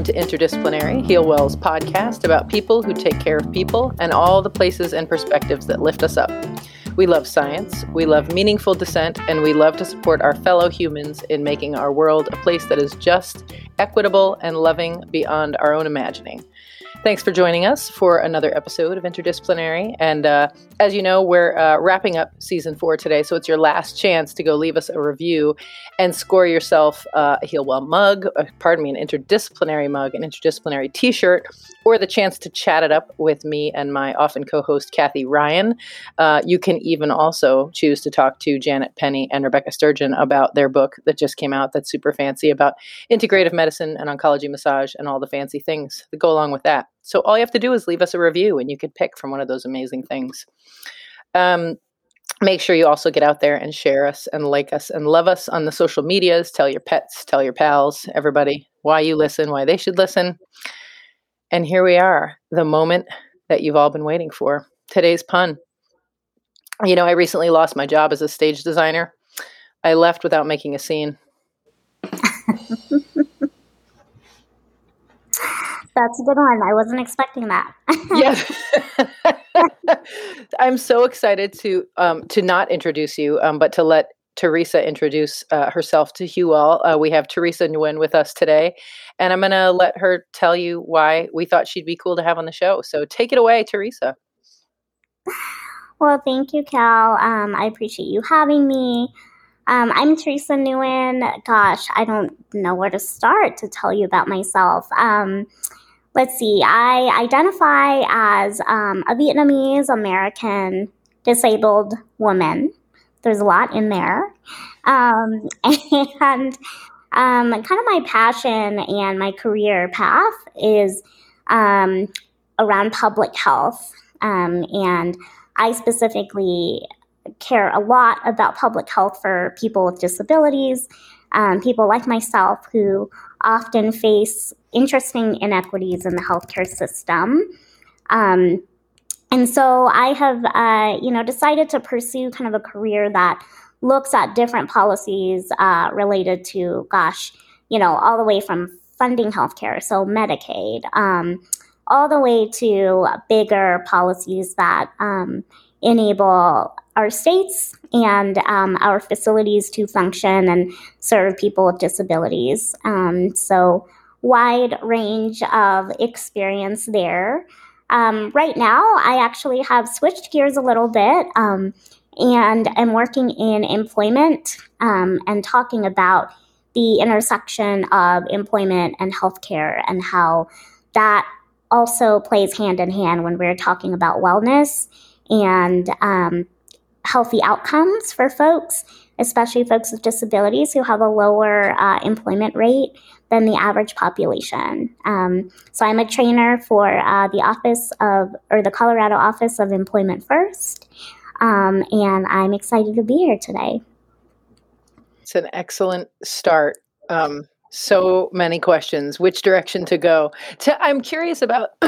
Welcome to Interdisciplinary, Healwell's podcast about people who take care of people and all the places and perspectives that lift us up. We love science, we love meaningful dissent, and we love to support our fellow humans in making our world a place that is just, equitable, and loving beyond our own imagining. Thanks for joining us for another episode of Interdisciplinary. And uh, as you know, we're uh, wrapping up season four today, so it's your last chance to go leave us a review and score yourself uh, a Healwell mug, uh, pardon me, an interdisciplinary mug, an interdisciplinary t shirt, or the chance to chat it up with me and my often co host, Kathy Ryan. Uh, you can even also choose to talk to Janet Penny and Rebecca Sturgeon about their book that just came out that's super fancy about integrative medicine and oncology massage and all the fancy things that go along with that. So all you have to do is leave us a review and you could pick from one of those amazing things. Um, make sure you also get out there and share us and like us and love us on the social medias. Tell your pets, tell your pals, everybody why you listen, why they should listen. And here we are, the moment that you've all been waiting for. Today's pun. You know, I recently lost my job as a stage designer. I left without making a scene. That's a good one. I wasn't expecting that. yes. I'm so excited to um, to not introduce you, um, but to let Teresa introduce uh, herself to Healwell. Uh, we have Teresa Nguyen with us today, and I'm going to let her tell you why we thought she'd be cool to have on the show. So take it away, Teresa. Well, thank you, Cal. Um, I appreciate you having me. Um, I'm Teresa Nguyen. Gosh, I don't know where to start to tell you about myself. Um, let's see, I identify as um, a Vietnamese American disabled woman. There's a lot in there. Um, and um, kind of my passion and my career path is um, around public health. Um, and I specifically care a lot about public health for people with disabilities, um, people like myself who often face interesting inequities in the healthcare system. Um, and so I have, uh, you know, decided to pursue kind of a career that looks at different policies uh, related to, gosh, you know, all the way from funding healthcare, so Medicaid, um, all the way to bigger policies that um, enable our states and um, our facilities to function and serve people with disabilities. Um, so, wide range of experience there. Um, right now, I actually have switched gears a little bit um, and am working in employment um, and talking about the intersection of employment and healthcare and how that also plays hand in hand when we're talking about wellness and um, healthy outcomes for folks, especially folks with disabilities who have a lower uh, employment rate than the average population. Um, so I'm a trainer for uh, the office of, or the Colorado Office of Employment First, um, and I'm excited to be here today. It's an excellent start. Um, so many questions which direction to go. To, i'm curious about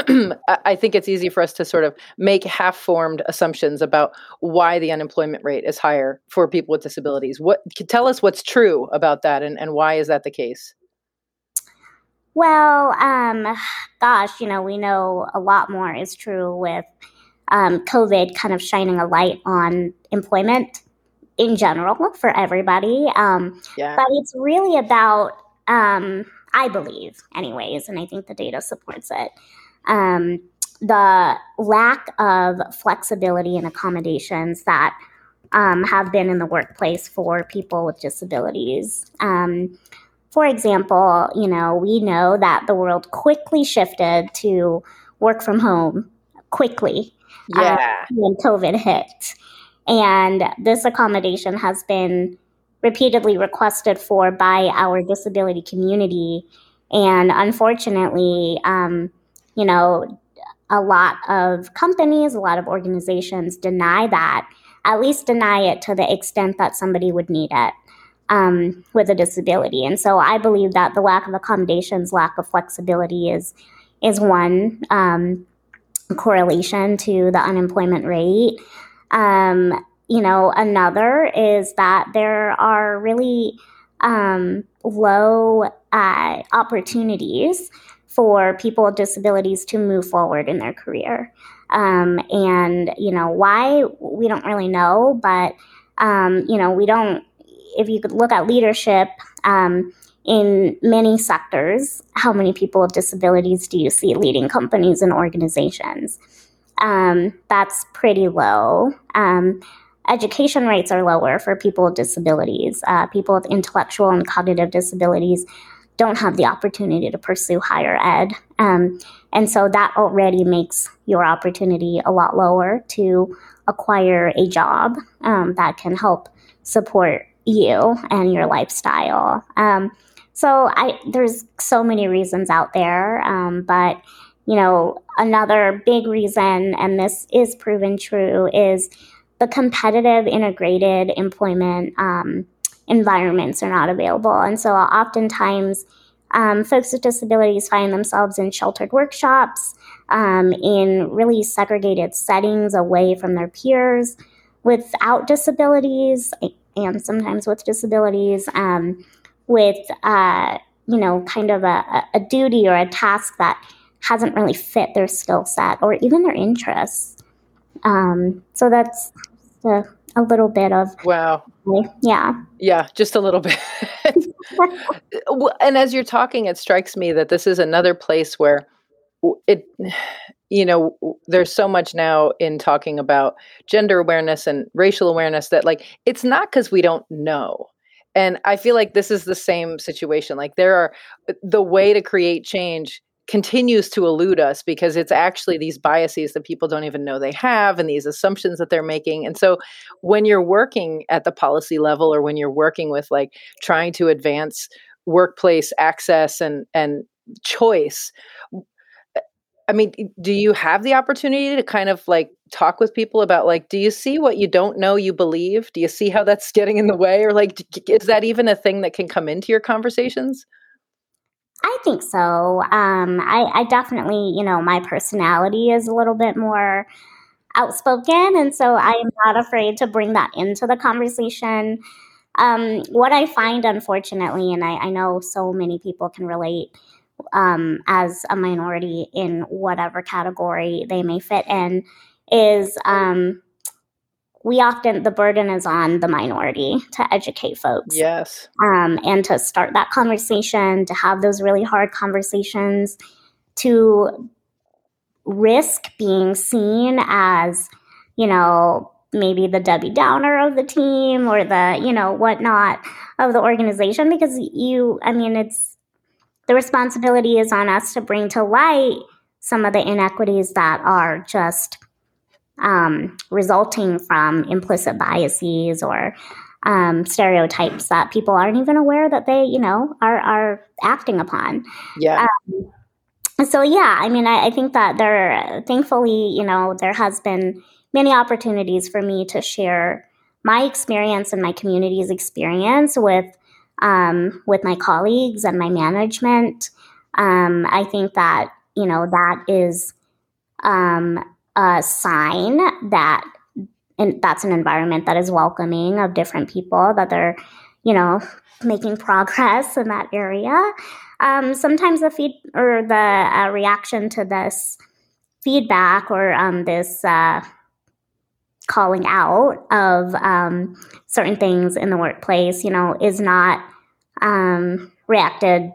i think it's easy for us to sort of make half formed assumptions about why the unemployment rate is higher for people with disabilities. What tell us what's true about that and, and why is that the case? Well um, gosh you know we know a lot more is true with um, covid kind of shining a light on employment in general for everybody. Um, yeah. but it's really about um, I believe, anyways, and I think the data supports it. Um, the lack of flexibility and accommodations that um, have been in the workplace for people with disabilities. Um, for example, you know, we know that the world quickly shifted to work from home quickly uh, yeah. when COVID hit. And this accommodation has been repeatedly requested for by our disability community. And unfortunately, um, you know, a lot of companies, a lot of organizations deny that, at least deny it to the extent that somebody would need it um, with a disability. And so I believe that the lack of accommodations, lack of flexibility is is one um, correlation to the unemployment rate. Um, you know, another is that there are really um, low uh, opportunities for people with disabilities to move forward in their career. Um, and, you know, why we don't really know, but, um, you know, we don't, if you could look at leadership um, in many sectors, how many people with disabilities do you see leading companies and organizations? Um, that's pretty low. Education rates are lower for people with disabilities. Uh, people with intellectual and cognitive disabilities don't have the opportunity to pursue higher ed. Um, and so that already makes your opportunity a lot lower to acquire a job um, that can help support you and your lifestyle. Um, so I there's so many reasons out there, um, but you know another big reason, and this is proven true, is the competitive integrated employment um, environments are not available. And so oftentimes, um, folks with disabilities find themselves in sheltered workshops, um, in really segregated settings away from their peers without disabilities and sometimes with disabilities, um, with, uh, you know, kind of a, a duty or a task that hasn't really fit their skill set or even their interests. Um, so that's a, a little bit of wow. yeah. Yeah just a little bit. And as you're talking it strikes me that this is another place where it you know there's so much now in talking about gender awareness and racial awareness that like it's not because we don't know. And i feel like this is the same situation. Like there are uh, the way to create change continues to elude us because it's actually these biases that people don't even know they have and these assumptions that they're making. And so when you're working at the policy level or when you're working with like trying to advance workplace access and and choice I mean, do you have the opportunity to kind of like talk with people about like, do you see what you don't know you believe? Do you see how that's getting in the way? Or like, is that even a thing that can come into your conversations? I think so. Um, I, I definitely, you know, my personality is a little bit more outspoken, and so I am not afraid to bring that into the conversation. Um, what I find, unfortunately, and I, I, know so many people can relate um, as a minority in whatever category they may fit in, is um, we often the burden is on the minority to educate folks yes. um, and to start that conversation to have those really hard conversations to risk being seen as you know maybe the debbie downer of the team or the you know whatnot of the organization because you i mean it's the responsibility is on us to bring to light some of the inequities that are just um, resulting from implicit biases or um, stereotypes that people aren't even aware that they, you know, are are acting upon. Yeah. Um, so yeah, I mean, I, I, think that there, thankfully, you know, there has been many opportunities for me to share my experience and my community's experience with um, with my colleagues and my management. Um, I think that you know that is um, a sign that and that's an environment that is welcoming of different people that they're you know making progress in that area. Um, sometimes the feed or the uh, reaction to this feedback or um, this uh, calling out of um, certain things in the workplace you know is not um, reacted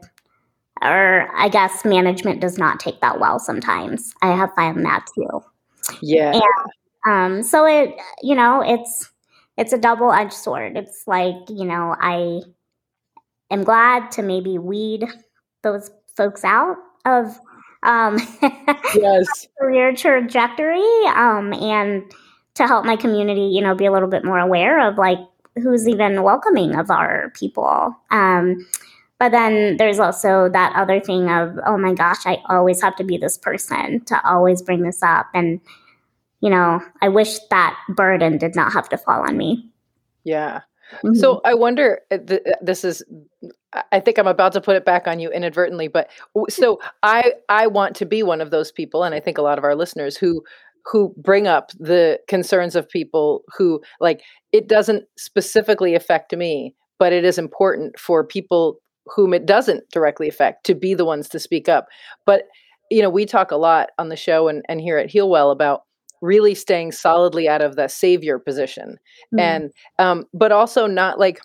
or i guess management does not take that well sometimes. I have found that too yeah. And, um, so it, you know, it's it's a double edged sword. It's like you know, I am glad to maybe weed those folks out of um, yes career trajectory, um, and to help my community, you know, be a little bit more aware of like who's even welcoming of our people. Um, but then there's also that other thing of, oh my gosh, I always have to be this person to always bring this up. And, you know, I wish that burden did not have to fall on me. Yeah. Mm-hmm. So I wonder, uh, uh, this is, I think I'm about to put it back on you inadvertently, but so I, I want to be one of those people. And I think a lot of our listeners who, who bring up the concerns of people who like, it doesn't specifically affect me, but it is important for people whom it doesn't directly affect to be the ones to speak up. But you know, we talk a lot on the show and, and here at Healwell about really staying solidly out of the savior position. Mm. And um, but also not like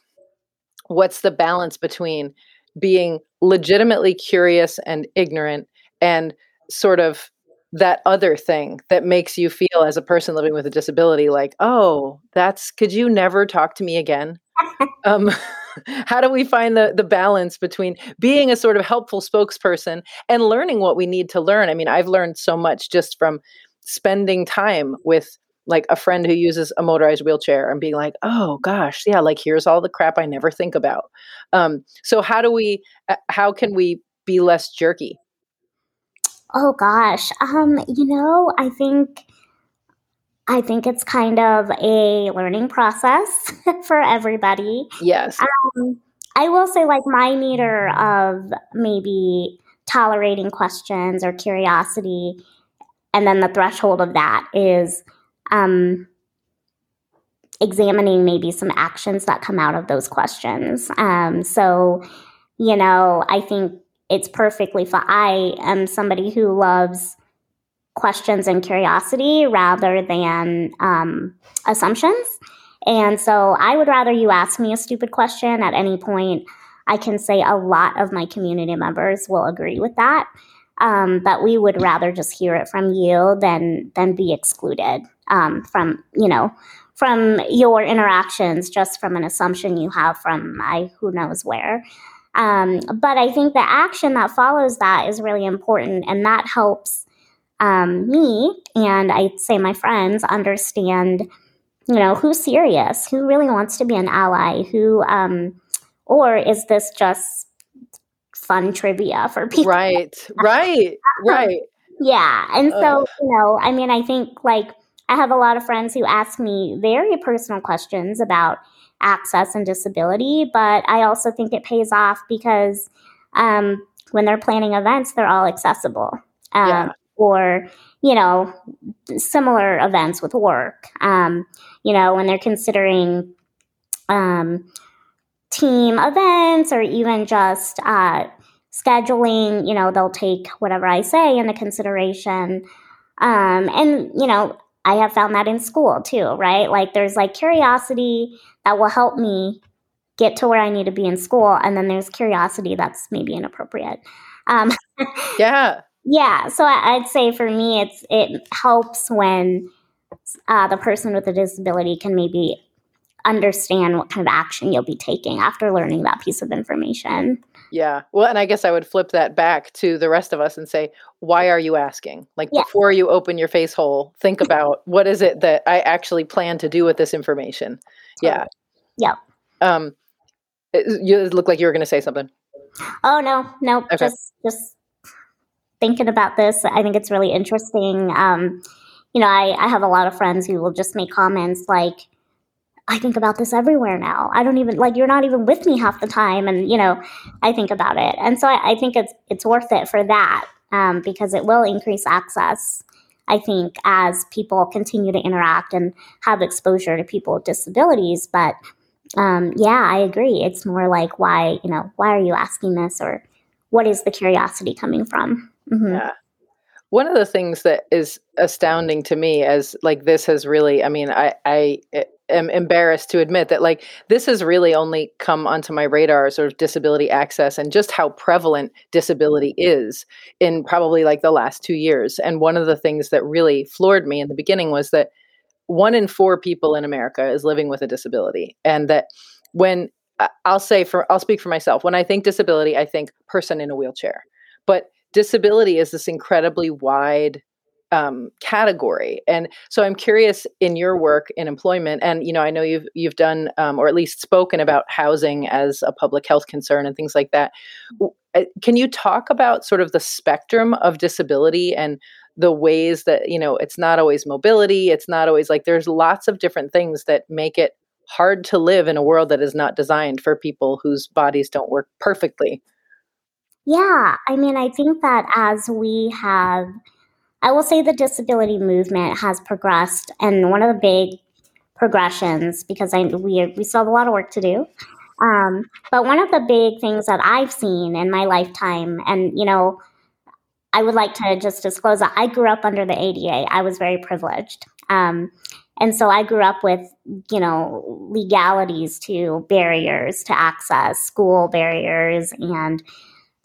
what's the balance between being legitimately curious and ignorant and sort of that other thing that makes you feel as a person living with a disability like oh that's could you never talk to me again um how do we find the the balance between being a sort of helpful spokesperson and learning what we need to learn? I mean i've learned so much just from spending time with like a friend who uses a motorized wheelchair and being like oh gosh yeah like here's all the crap i never think about. Um so how do we uh, how can we be less jerky? Oh gosh. Um you know i think I think it's kind of a learning process for everybody. Yes. Um, I will say, like, my meter of maybe tolerating questions or curiosity, and then the threshold of that is um, examining maybe some actions that come out of those questions. Um, so, you know, I think it's perfectly fine. I am somebody who loves questions and curiosity rather than um, assumptions. And so I would rather you ask me a stupid question at any point. I can say a lot of my community members will agree with that. Um, but we would rather just hear it from you than than be excluded um, from you know from your interactions just from an assumption you have from I who knows where. Um, but I think the action that follows that is really important, and that helps um, me and I'd say my friends understand, you know, who's serious, who really wants to be an ally, who, um, or is this just fun trivia for people? Right, right, right. yeah. And so, you know, I mean, I think like I have a lot of friends who ask me very personal questions about access and disability, but I also think it pays off because um, when they're planning events, they're all accessible. Um, yeah or you know similar events with work. Um, you know when they're considering um, team events or even just uh, scheduling you know they'll take whatever i say into consideration. Um, and you know i have found that in school too right? Like there's like curiosity that will help me get to where i need to be in school and then there's curiosity that's maybe inappropriate. Um, yeah yeah, so I'd say for me, it's it helps when uh, the person with a disability can maybe understand what kind of action you'll be taking after learning that piece of information. Yeah. Well, and I guess I would flip that back to the rest of us and say, why are you asking? Like yeah. before you open your face hole, think about what is it that I actually plan to do with this information. Yeah. Yeah. Um, you look like you were going to say something. Oh no, no, okay. just just thinking about this. I think it's really interesting. Um, you know, I, I have a lot of friends who will just make comments like, I think about this everywhere now. I don't even like you're not even with me half the time, and you know, I think about it, and so I, I think it's it's worth it for that um, because it will increase access. I think as people continue to interact and have exposure to people with disabilities, but um, yeah, I agree. It's more like why you know why are you asking this or what is the curiosity coming from? Mm-hmm. Yeah. One of the things that is astounding to me as like this has really, I mean, I, I eh, am embarrassed to admit that like this has really only come onto my radar sort of disability access and just how prevalent disability is in probably like the last two years. And one of the things that really floored me in the beginning was that one in four people in America is living with a disability. And that when I'll say for I'll speak for myself, when I think disability, I think person in a wheelchair. But disability is this incredibly wide um, category. And so I'm curious in your work in employment, and you know, I know you've you've done um, or at least spoken about housing as a public health concern and things like that. Uh, can you talk about sort of the spectrum of disability and the ways that you know it's not always mobility, it's not always like there's lots of different things that make it hard to live in a world that is not designed for people whose bodies don't work perfectly. Yeah, I mean, I think that as we have, I will say the disability movement has progressed, and one of the big progressions, because I we we still have a lot of work to do, Um, but one of the big things that I've seen in my lifetime, and you know, I would like to just disclose that I grew up under the ADA. I was very privileged. Um, and so I grew up with, you know, legalities to barriers to access, school barriers, and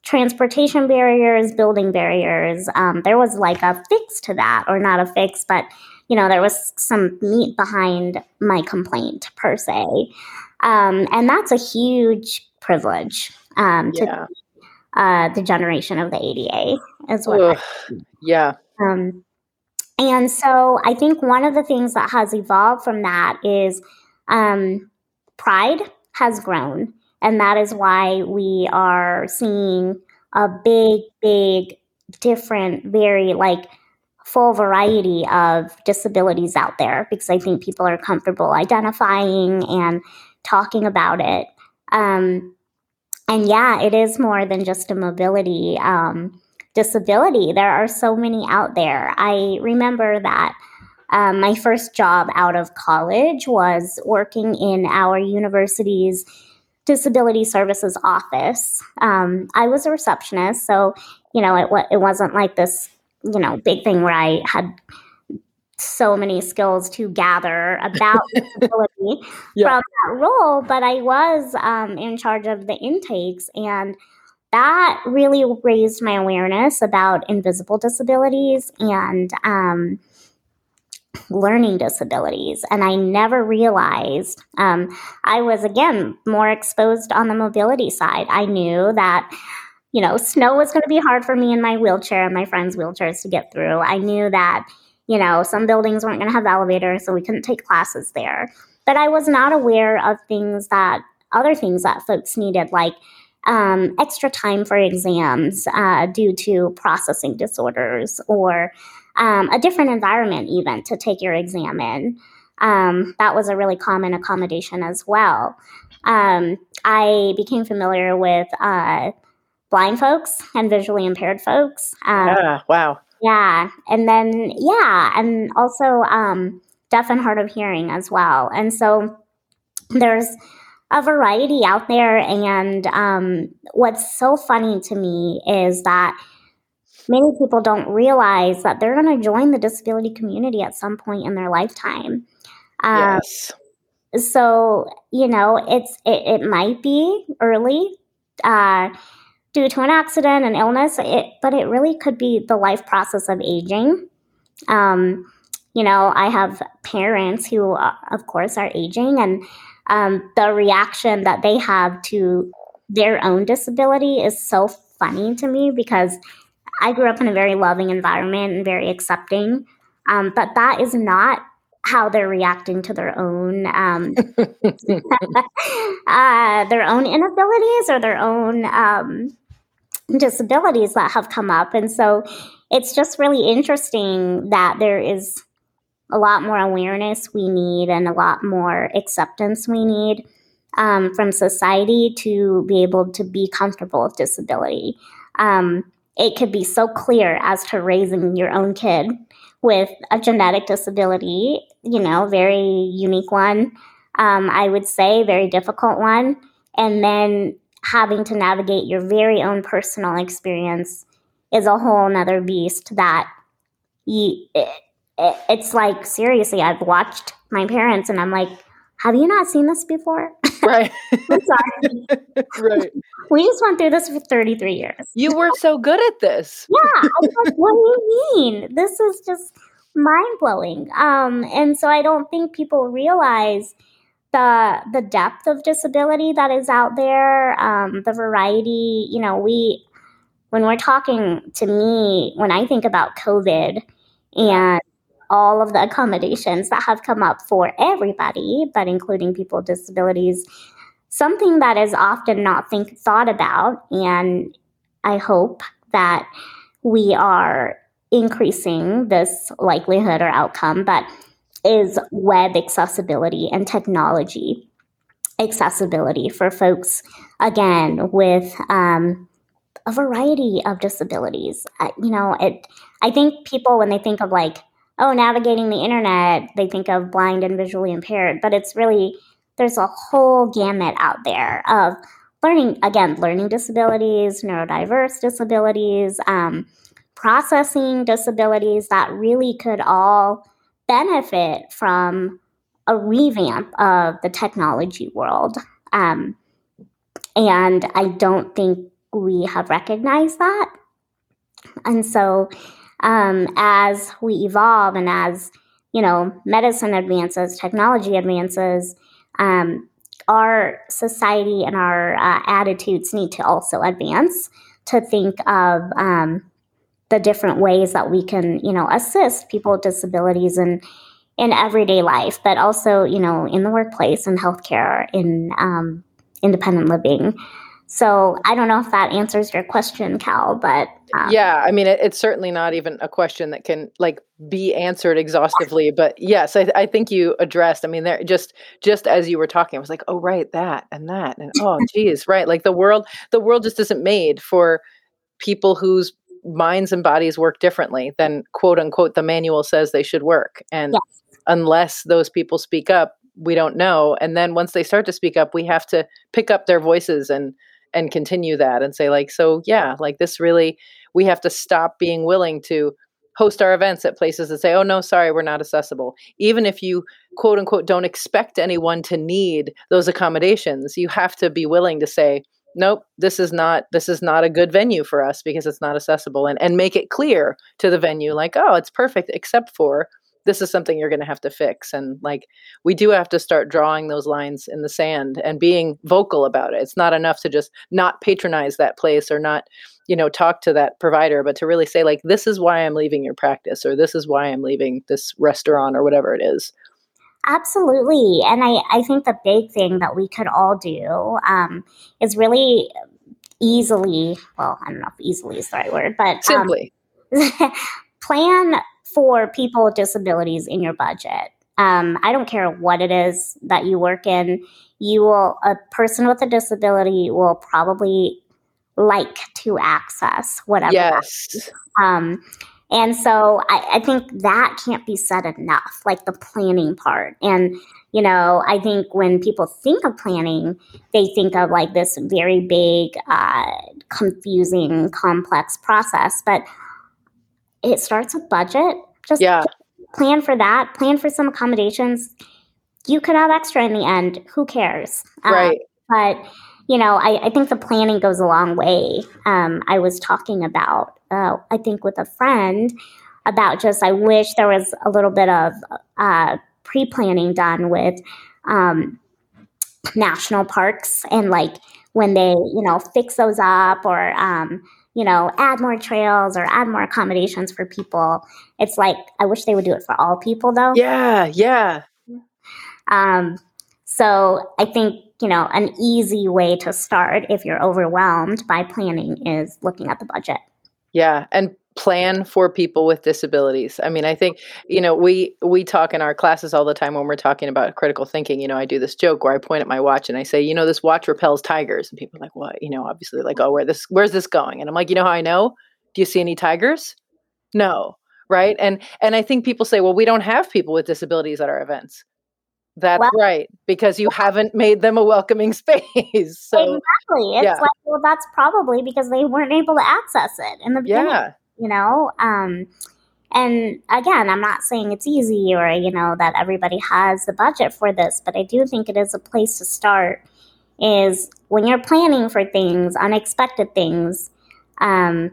transportation barriers, building barriers. Um, there was like a fix to that, or not a fix, but you know, there was some meat behind my complaint per se, um, and that's a huge privilege um, to yeah. uh, the generation of the ADA as well. Yeah. Um, and so I think one of the things that has evolved from that is um, pride has grown. And that is why we are seeing a big, big, different, very like full variety of disabilities out there because I think people are comfortable identifying and talking about it. Um, and yeah, it is more than just a mobility um, disability. There are so many out there. I remember that um, my first job out of college was working in our university's disability services office. Um, I was a receptionist, so you know it it wasn't like this you know big thing where I had so many skills to gather about disability yeah. from that role, but I was um, in charge of the intakes and that really raised my awareness about invisible disabilities and um, learning disabilities. And I never realized um, I was, again, more exposed on the mobility side. I knew that. You know, snow was going to be hard for me in my wheelchair and my friends' wheelchairs to get through. I knew that, you know, some buildings weren't going to have elevators, so we couldn't take classes there. But I was not aware of things that, other things that folks needed, like um, extra time for exams uh, due to processing disorders or um, a different environment, even to take your exam in. Um, that was a really common accommodation as well. Um, I became familiar with uh, blind folks and visually impaired folks. Um, yeah, wow. Yeah. And then, yeah, and also um, deaf and hard of hearing as well. And so there's a variety out there. And um, what's so funny to me is that many people don't realize that they're going to join the disability community at some point in their lifetime. Um, yes. So you know, it's it, it might be early uh, due to an accident, an illness, it, but it really could be the life process of aging. Um, you know, I have parents who, uh, of course, are aging, and um, the reaction that they have to their own disability is so funny to me because I grew up in a very loving environment and very accepting. Um, but that is not how they're reacting to their own um, uh, their own inabilities or their own um, disabilities that have come up, and so it's just really interesting that there is a lot more awareness we need and a lot more acceptance we need um, from society to be able to be comfortable with disability. Um, it could be so clear as to raising your own kid with a genetic disability, you know, very unique one, um, I would say, very difficult one, and then having to navigate your very own personal experience is a whole nother beast that you, it, it's like seriously, I've watched my parents and I'm like, have you not seen this before? Right. I'm sorry. right. We just went through this for 33 years. You were so good at this. yeah. Like, what do you mean? This is just mind blowing. Um, and so I don't think people realize the the depth of disability that is out there, um, the variety. You know, we when we're talking to me, when I think about COVID and all of the accommodations that have come up for everybody, but including people with disabilities, something that is often not think thought about. And I hope that we are increasing this likelihood or outcome, but is web accessibility and technology accessibility for folks, again, with um, a variety of disabilities. Uh, you know, it. I think people when they think of like oh, navigating the internet, they think of blind and visually impaired, but it's really there's a whole gamut out there of learning, again, learning disabilities, neurodiverse disabilities, um, processing disabilities that really could all benefit from a revamp of the technology world. Um, and I don't think we have recognized that. And so, um, as we evolve and as you know, medicine advances, technology advances, um, our society and our uh, attitudes need to also advance to think of um, the different ways that we can, you know, assist people with disabilities in in everyday life, but also, you know, in the workplace, in healthcare, in um, independent living. So I don't know if that answers your question, Cal, but um, yeah, I mean, it, it's certainly not even a question that can like be answered exhaustively. But yes, I, I think you addressed. I mean, there just just as you were talking, I was like, oh right, that and that, and oh geez, right. Like the world, the world just isn't made for people whose minds and bodies work differently than quote unquote the manual says they should work. And yes. unless those people speak up, we don't know. And then once they start to speak up, we have to pick up their voices and and continue that and say like so yeah like this really we have to stop being willing to host our events at places that say oh no sorry we're not accessible even if you quote unquote don't expect anyone to need those accommodations you have to be willing to say nope this is not this is not a good venue for us because it's not accessible and and make it clear to the venue like oh it's perfect except for this is something you're going to have to fix and like we do have to start drawing those lines in the sand and being vocal about it. It's not enough to just not patronize that place or not you know talk to that provider but to really say like this is why i'm leaving your practice or this is why i'm leaving this restaurant or whatever it is. Absolutely and i i think the big thing that we could all do um, is really easily well i don't know if easily is the right word but um, simply. plan for people with disabilities in your budget. Um, I don't care what it is that you work in. You will, a person with a disability will probably like to access whatever. Yes. Um, and so I, I, think that can't be said enough, like the planning part. And, you know, I think when people think of planning, they think of like this very big, uh, confusing, complex process. But it starts with budget just yeah. plan for that. Plan for some accommodations. You could have extra in the end. Who cares? Um, right. Um, but you know, I, I, think the planning goes a long way. Um, I was talking about, uh, I think, with a friend about just I wish there was a little bit of uh, pre planning done with um, national parks and like when they, you know, fix those up or um, you know, add more trails or add more accommodations for people. It's like I wish they would do it for all people though. Yeah, yeah. Um, so I think, you know, an easy way to start if you're overwhelmed by planning is looking at the budget. Yeah, and plan for people with disabilities. I mean, I think, you know, we we talk in our classes all the time when we're talking about critical thinking, you know, I do this joke where I point at my watch and I say, you know, this watch repels tigers and people are like, "What?" You know, obviously like, "Oh, where this where's this going?" And I'm like, "You know how I know? Do you see any tigers?" No, right? And and I think people say, "Well, we don't have people with disabilities at our events." That's well, right, because you haven't made them a welcoming space. so exactly, it's yeah. like well, that's probably because they weren't able to access it in the beginning. Yeah, you know um, and again i'm not saying it's easy or you know that everybody has the budget for this but i do think it is a place to start is when you're planning for things unexpected things um,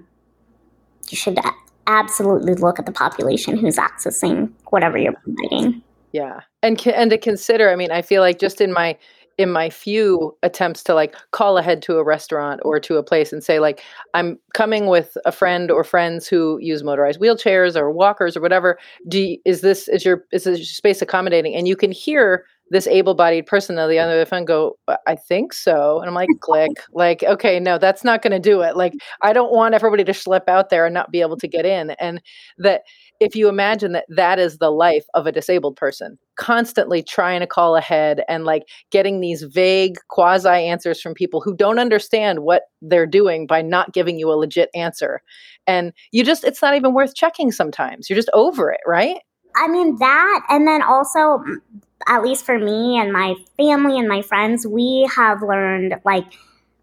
you should absolutely look at the population who's accessing whatever you're providing. Yeah. And and to consider i mean i feel like just in my in my few attempts to like call ahead to a restaurant or to a place and say like i'm coming with a friend or friends who use motorized wheelchairs or walkers or whatever. Do you, is this is your is this space accommodating? And you can hear this able-bodied person on the other the phone go i think so. And i'm like click like okay no that's not going to do it. Like i don't want everybody to schlep out there and not be able to get in. And that if you imagine that that is the life of a disabled person constantly trying to call ahead and like getting these vague quasi answers from people who don't understand what they're doing by not giving you a legit answer. And you just it's not even worth checking sometimes. You're just over it right? I mean that and then also mm, at least for me and my family and my friends, we have learned like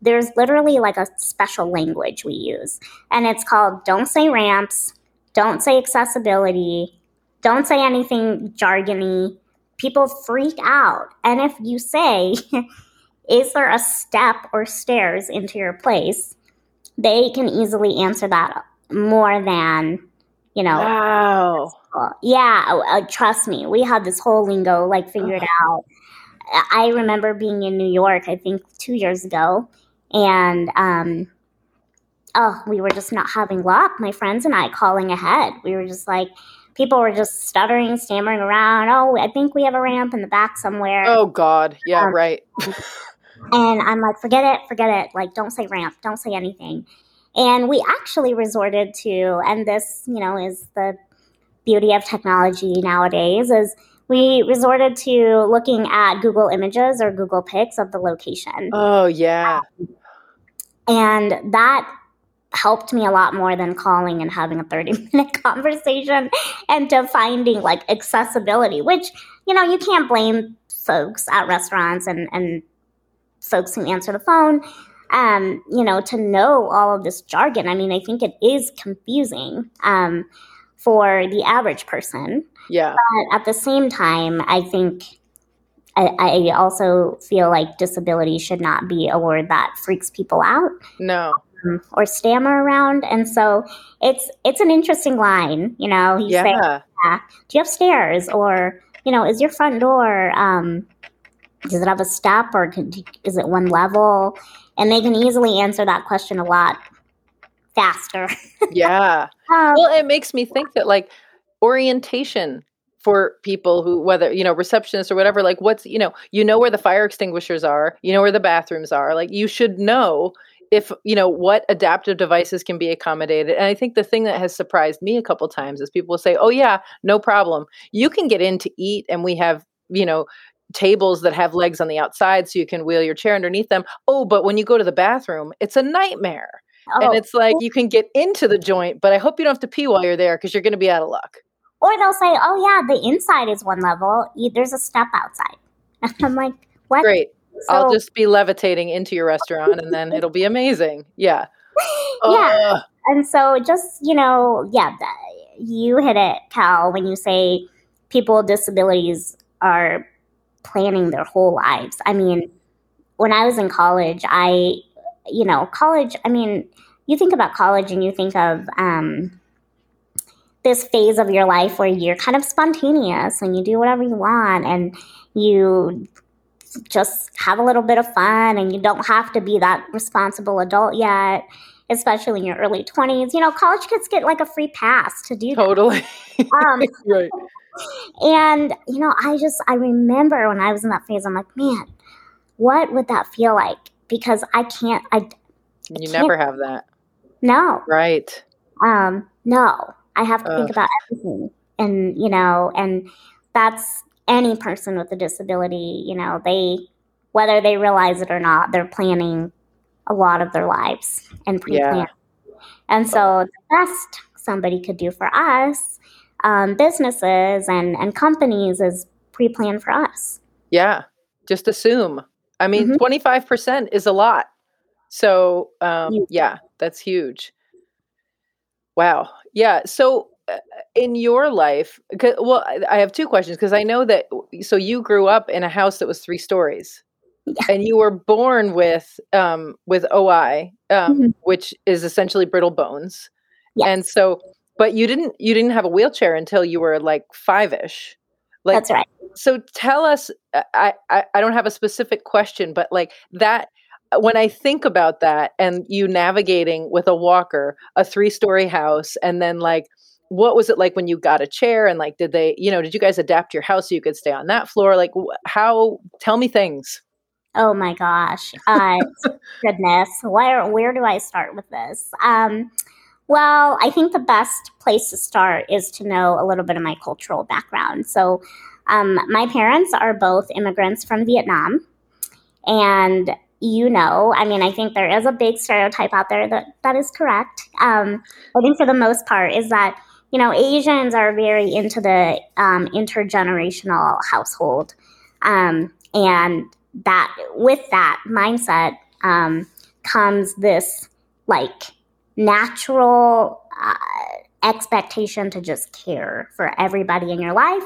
there's literally like a special language we use, and it's called don't say ramps, don't say accessibility, don't say anything jargony. People freak out. And if you say, is there a step or stairs into your place? They can easily answer that more than, you know. Wow. Yeah, uh, trust me. We had this whole lingo like figured out. I remember being in New York, I think two years ago, and um, oh, we were just not having luck. My friends and I calling ahead. We were just like, people were just stuttering, stammering around. Oh, I think we have a ramp in the back somewhere. Oh God, yeah, um, right. and I'm like, forget it, forget it. Like, don't say ramp, don't say anything. And we actually resorted to, and this, you know, is the beauty of technology nowadays, is we resorted to looking at Google Images or Google Pics of the location. Oh yeah. Um, and that helped me a lot more than calling and having a 30 minute conversation and to finding like accessibility, which, you know, you can't blame folks at restaurants and, and folks who answer the phone. Um, you know, to know all of this jargon. I mean, I think it is confusing um, for the average person. Yeah. But at the same time, I think I, I, also feel like disability should not be a word that freaks people out. No. Um, or stammer around, and so it's it's an interesting line. You know, you yeah. say, yeah, "Do you have stairs?" or you know, "Is your front door? Um, does it have a step, or can, is it one level?" And they can easily answer that question a lot faster. yeah. Um, well, it makes me think that like orientation for people who whether you know receptionists or whatever like what's you know you know where the fire extinguishers are you know where the bathrooms are like you should know if you know what adaptive devices can be accommodated and i think the thing that has surprised me a couple times is people will say oh yeah no problem you can get in to eat and we have you know tables that have legs on the outside so you can wheel your chair underneath them oh but when you go to the bathroom it's a nightmare oh. and it's like you can get into the joint but i hope you don't have to pee while you're there because you're going to be out of luck or they'll say, "Oh yeah, the inside is one level. There's a step outside." I'm like, "What?" Great. So, I'll just be levitating into your restaurant, and then it'll be amazing. Yeah. yeah. Uh. And so, just you know, yeah, you hit it, Cal, when you say people with disabilities are planning their whole lives. I mean, when I was in college, I, you know, college. I mean, you think about college, and you think of um, this phase of your life where you're kind of spontaneous and you do whatever you want and you just have a little bit of fun and you don't have to be that responsible adult yet especially in your early 20s you know college kids get like a free pass to do totally um, right and you know i just i remember when i was in that phase i'm like man what would that feel like? Because i can't i, I you can't, never have that. No. Right. Um no. I have to think about everything. And, you know, and that's any person with a disability, you know, they, whether they realize it or not, they're planning a lot of their lives and pre plan. Yeah. And so the best somebody could do for us, um, businesses and, and companies, is pre planned for us. Yeah. Just assume. I mean, mm-hmm. 25% is a lot. So, um, yeah, that's huge. Wow. Yeah. So uh, in your life, well, I have two questions because I know that. So you grew up in a house that was three stories, yeah. and you were born with um, with OI, um, mm-hmm. which is essentially brittle bones. Yes. And so, but you didn't you didn't have a wheelchair until you were like five ish. Like, That's right. So tell us. Uh, I, I I don't have a specific question, but like that when I think about that and you navigating with a walker, a three story house, and then like, what was it like when you got a chair and like, did they, you know, did you guys adapt your house so you could stay on that floor? Like, how, tell me things. Oh my gosh. Uh, goodness. Where, where do I start with this? Um, well, I think the best place to start is to know a little bit of my cultural background. So, um, my parents are both immigrants from Vietnam. And you know, I mean, I think there is a big stereotype out there that that is correct. Um, I think for the most part is that you know, Asians are very into the um, intergenerational household. Um, and that with that mindset um, comes this like natural uh, expectation to just care for everybody in your life,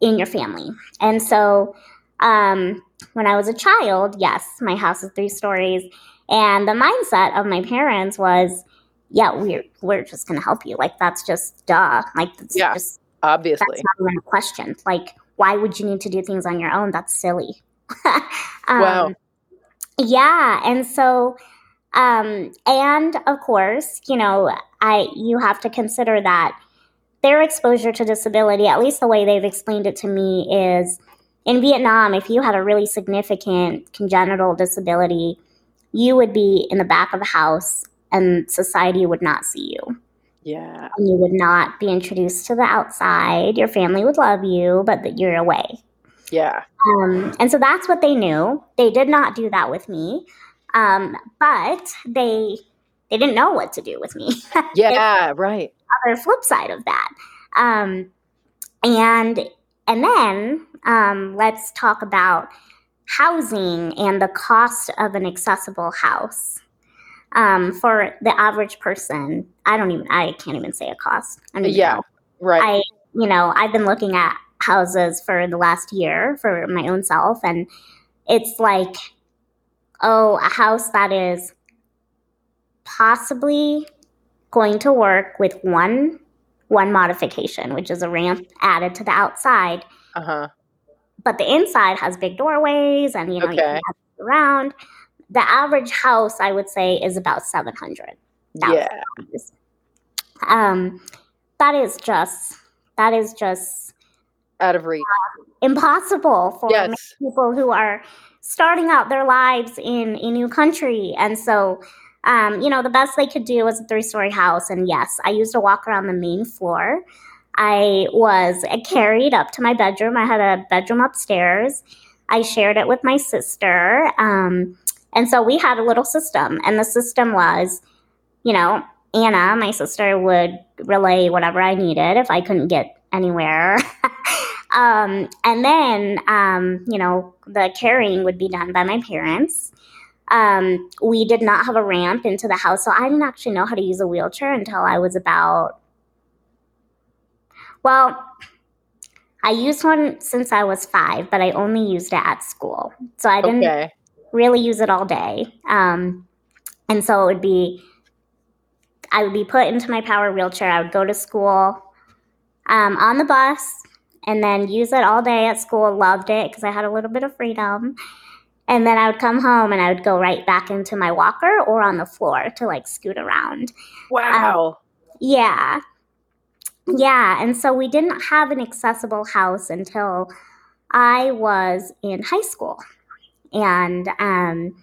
in your family. And so um, when I was a child, yes, my house is three stories. And the mindset of my parents was, yeah, we're we're just gonna help you. Like that's just duh. Like that's Yeah, just Obviously. that's not even a question. Like, why would you need to do things on your own? That's silly. um, Wow. Yeah, and so, um, and of course, you know, I you have to consider that their exposure to disability, at least the way they've explained it to me, is in Vietnam. If you had a really significant congenital disability, you would be in the back of the house, and society would not see you Yeah. and you would not be introduced to the outside. Your family would love you, but that you're away. Yeah. Um, and so that's what they knew. They did not do that with me, um, but they they didn't know what to do with me. Yeah. Right. Other flip side of that, um, and and then um, let's talk about housing and the cost of an accessible house um, for the average person. I don't even I can't even say a cost. I don't Yeah. know. Right. I, you know, I've been looking at houses for the last year for my own self, and it's like, oh, a house that is possibly going to work with one one modification, which is a ramp added to the outside, Uh huh. but the inside has big doorways, and you know, you can Okay. have around. The average house, I would say, is about seven hundred. Yeah. Um, that is just that is just Out of reach. impossible for Yes. people who are starting out their lives in a new country. And so, um, you know, the best they could do was a three story house. And yes, I used to walk around the main floor. I was carried up to my bedroom. I had a bedroom upstairs. I shared it with my sister. Um, and so we had a little system. And the system was, you know, Anna, my sister, would relay whatever I needed if I couldn't get anywhere. um, and then, um, you know, the carrying would be done by my parents. Um, we did not have a ramp into the house, so I didn't actually know how to use a wheelchair until I was about, well, I used one since I was five, but I only used it at school. So I didn't Okay. really use it all day. Um, and so it would be, I would be put into my power wheelchair. I would go to school um, on the bus and then use it all day at school. Loved it because I had a little bit of freedom. And then I would come home and I would go right back into my walker or on the floor to like scoot around. Wow. Yeah. Yeah. And so we didn't have an accessible house until I was in high school. And, um,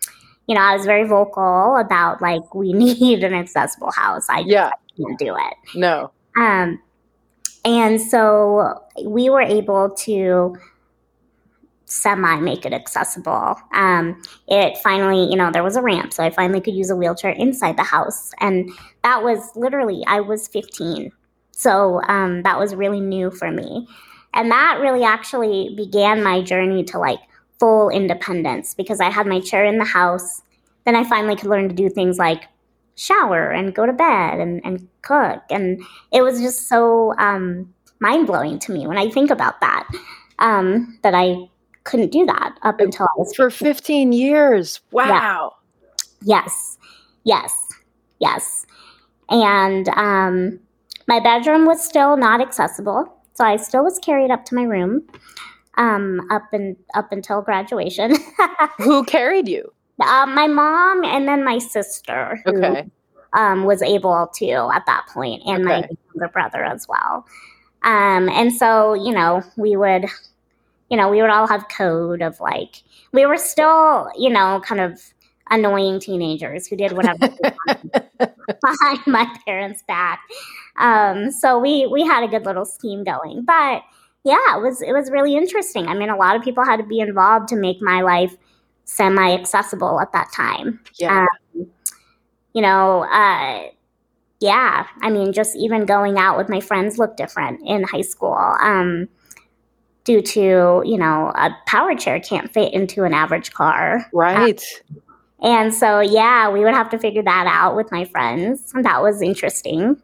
you know, I was very vocal about like, we need an accessible house. I yeah. can't do it. No. Um, and so we were able to semi make it accessible. Um, it finally, you know, there was a ramp, so I finally could use a wheelchair inside the house. And that was literally, I was 15. So um, that was really new for me. And that really actually began my journey to like full independence because I had my chair in the house. Then I finally could learn to do things like shower and go to bed and, and cook. And it was just so um, mind blowing to me when I think about that, um, that I couldn't do that up until I was For 15 years. Wow. Yes, yes, yes. And um, my bedroom was still not accessible, so I still was carried up to my room um, up and up until graduation. Who carried you? Um, my mom and then my sister, who Okay. um, was able to at that point, and my younger brother as well. Um, and so, you know, we would, you know, we would all have code of like, we were still, you know, kind of annoying teenagers who did whatever behind my parents' back. Um, so we we had a good little scheme going, but yeah, it was it was really interesting. I mean, a lot of people had to be involved to make my life semi accessible at that time. Yeah. you know, uh, yeah, I mean, just even going out with my friends looked different in high school. Um, due to you know a power chair can't fit into an average car. Right. Um, and so yeah we would have to figure that out with my friends. That was interesting.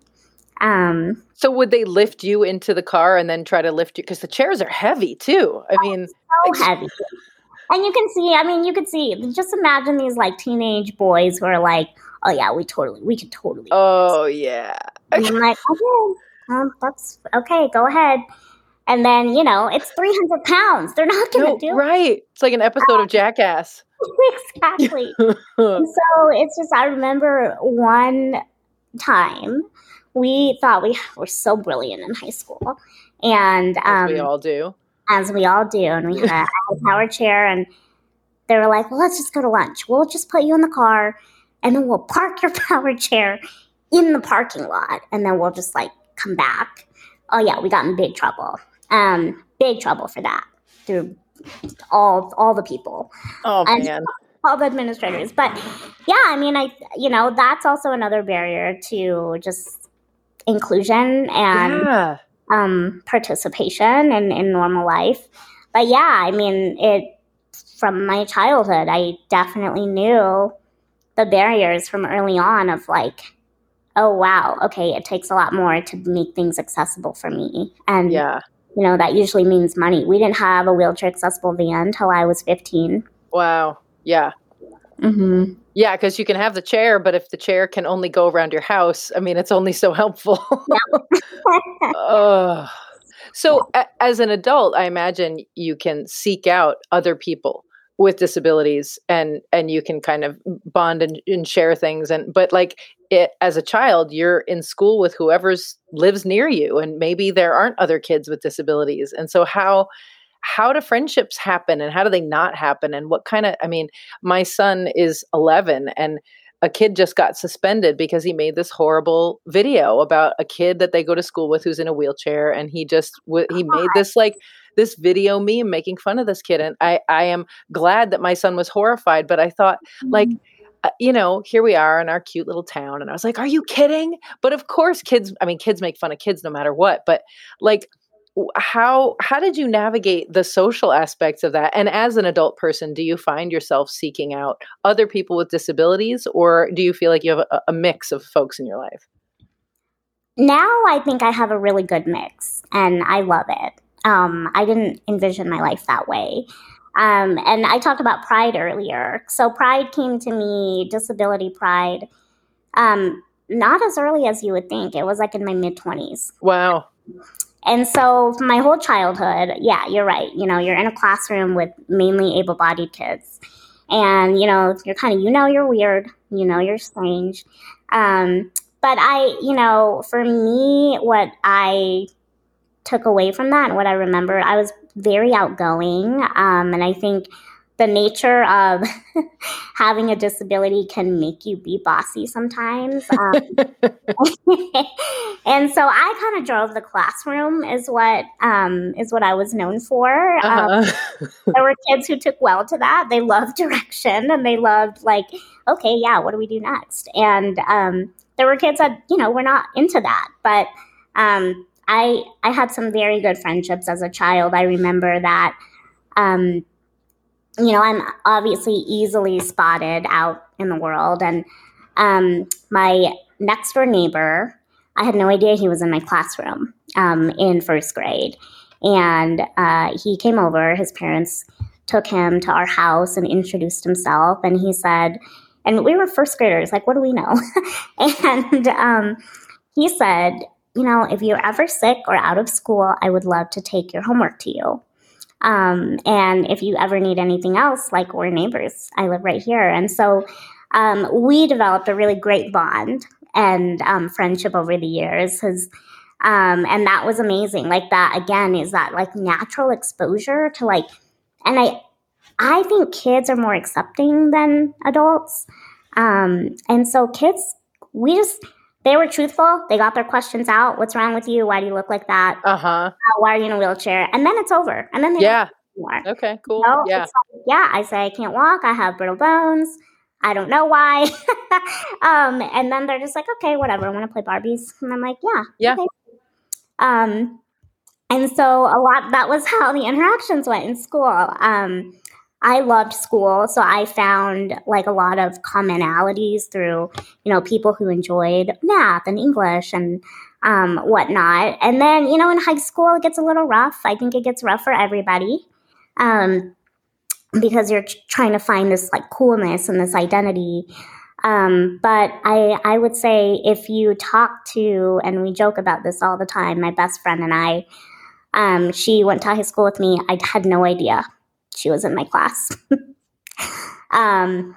Um, so would they lift you into the car and then try to lift you? Because the chairs are heavy too. I mean so heavy and you can see i mean you could see just imagine these like teenage boys who are like oh yeah we totally we could totally oh yeah and i'm like okay um, that's okay go ahead and then, you know, it's 300 pounds. They're not going to no, do Right. It's like an episode of Jackass. exactly. so it's just, I remember one time we thought we were so brilliant in high school. And um, we all do. As we all do. And we had a power chair, and they were like, well, let's just go to lunch. We'll just put you in the car, and then we'll park your power chair in the parking lot, and then we'll just like come back. Oh, yeah, we got in big trouble. Um, big trouble for that through all all the people. Oh and man. All the administrators. But yeah, I mean I you know, that's also another barrier to just inclusion and yeah. Um participation in, in normal life. But yeah, I mean it from my childhood, I definitely knew the barriers from early on of like, oh wow, okay, it takes a lot more to make things accessible for me. And yeah you know, that usually means money. We didn't have a wheelchair accessible van until I was 15. Wow. Yeah. Mm-hmm. Yeah, because you can have the chair, but if the chair can only go around your house, I mean, it's only so helpful. uh, so, a- as an adult, I imagine you can seek out other people with disabilities and and you can kind of bond and, and share things and but like it, as a child you're in school with whoever's lives near you and maybe there aren't other kids with disabilities and so how how do friendships happen and how do they not happen and what kind of i mean my son is 11 and a kid just got suspended because he made this horrible video about a kid that they go to school with who's in a wheelchair and he just he made this like this video meme making fun of this kid and i i am glad that my son was horrified but i thought like mm-hmm. uh, you know, here we are in our cute little town. And I was like, are you kidding? But of course, kids, I mean, kids make fun of kids no matter what. But like, how how did you navigate the social aspects of that and as an adult person do you find yourself seeking out other people with disabilities or do you feel like you have a, a mix of folks in your life now i think i have a really good mix and i love it um, I didn't envision my life that way. Um, and I talked about pride earlier. So pride came to me, disability pride, um, not as early as you would think. It was like in my mid 20s. Wow. And so my whole childhood, yeah, you're right. You know, you're in a classroom with mainly able bodied kids. And, you know, you're kind of, you know, you're weird, you know, you're strange. Um, but I, you know, for me, what I took away from that and what I remember, I was very outgoing. Um, and I think the nature of having a disability can make you be bossy sometimes. Um, and so I kind of drove the classroom is what um, is what I was known for. Um, uh-huh. there were kids who took well to that. They loved direction and they loved like, okay, yeah, what do we do next? And um, there were kids that you know were not into that, but um, I I had some very good friendships as a child. I remember that. Um, you know, I'm obviously easily spotted out in the world, and um, my next door neighbor, I had no idea he was in my classroom um, in first grade, and uh, he came over. His parents took him to our house and introduced himself, and he said, and we were first graders, like, what do we know? and um, he said, you know, if you're ever sick or out of school, I would love to take your homework to you. Um, and if you ever need anything else, like we're neighbors, I live right here. And so um, we developed a really great bond and um, friendship over the years. Has, um, and that was amazing. Like that again is that like natural exposure to like, and I, I think kids are more accepting than adults. Um, and so kids, we just they were truthful. They got their questions out. What's wrong with you? Why do you look like that? Uh-huh. Uh, why are you in a wheelchair? And then it's over. And then they yeah. Okay, cool. Yeah. Like, yeah, I say I can't walk. I have brittle bones. I don't know why. um, and then they're just like, okay, whatever. I want to play Barbies, and I'm like, yeah, Yeah. Okay. Um, and so a lot that was how the interactions went in school. Um, I loved school, so I found like a lot of commonalities through, you know, people who enjoyed math and English and um, whatnot. And then, you know, in high school, it gets a little rough. I think it gets rough for everybody um, because you're trying to find this like coolness and this identity. Um, but I, I would say if you talk to, and we joke about this all the time, my best friend and I, um, she went to high school with me. I had no idea she was in my class. um,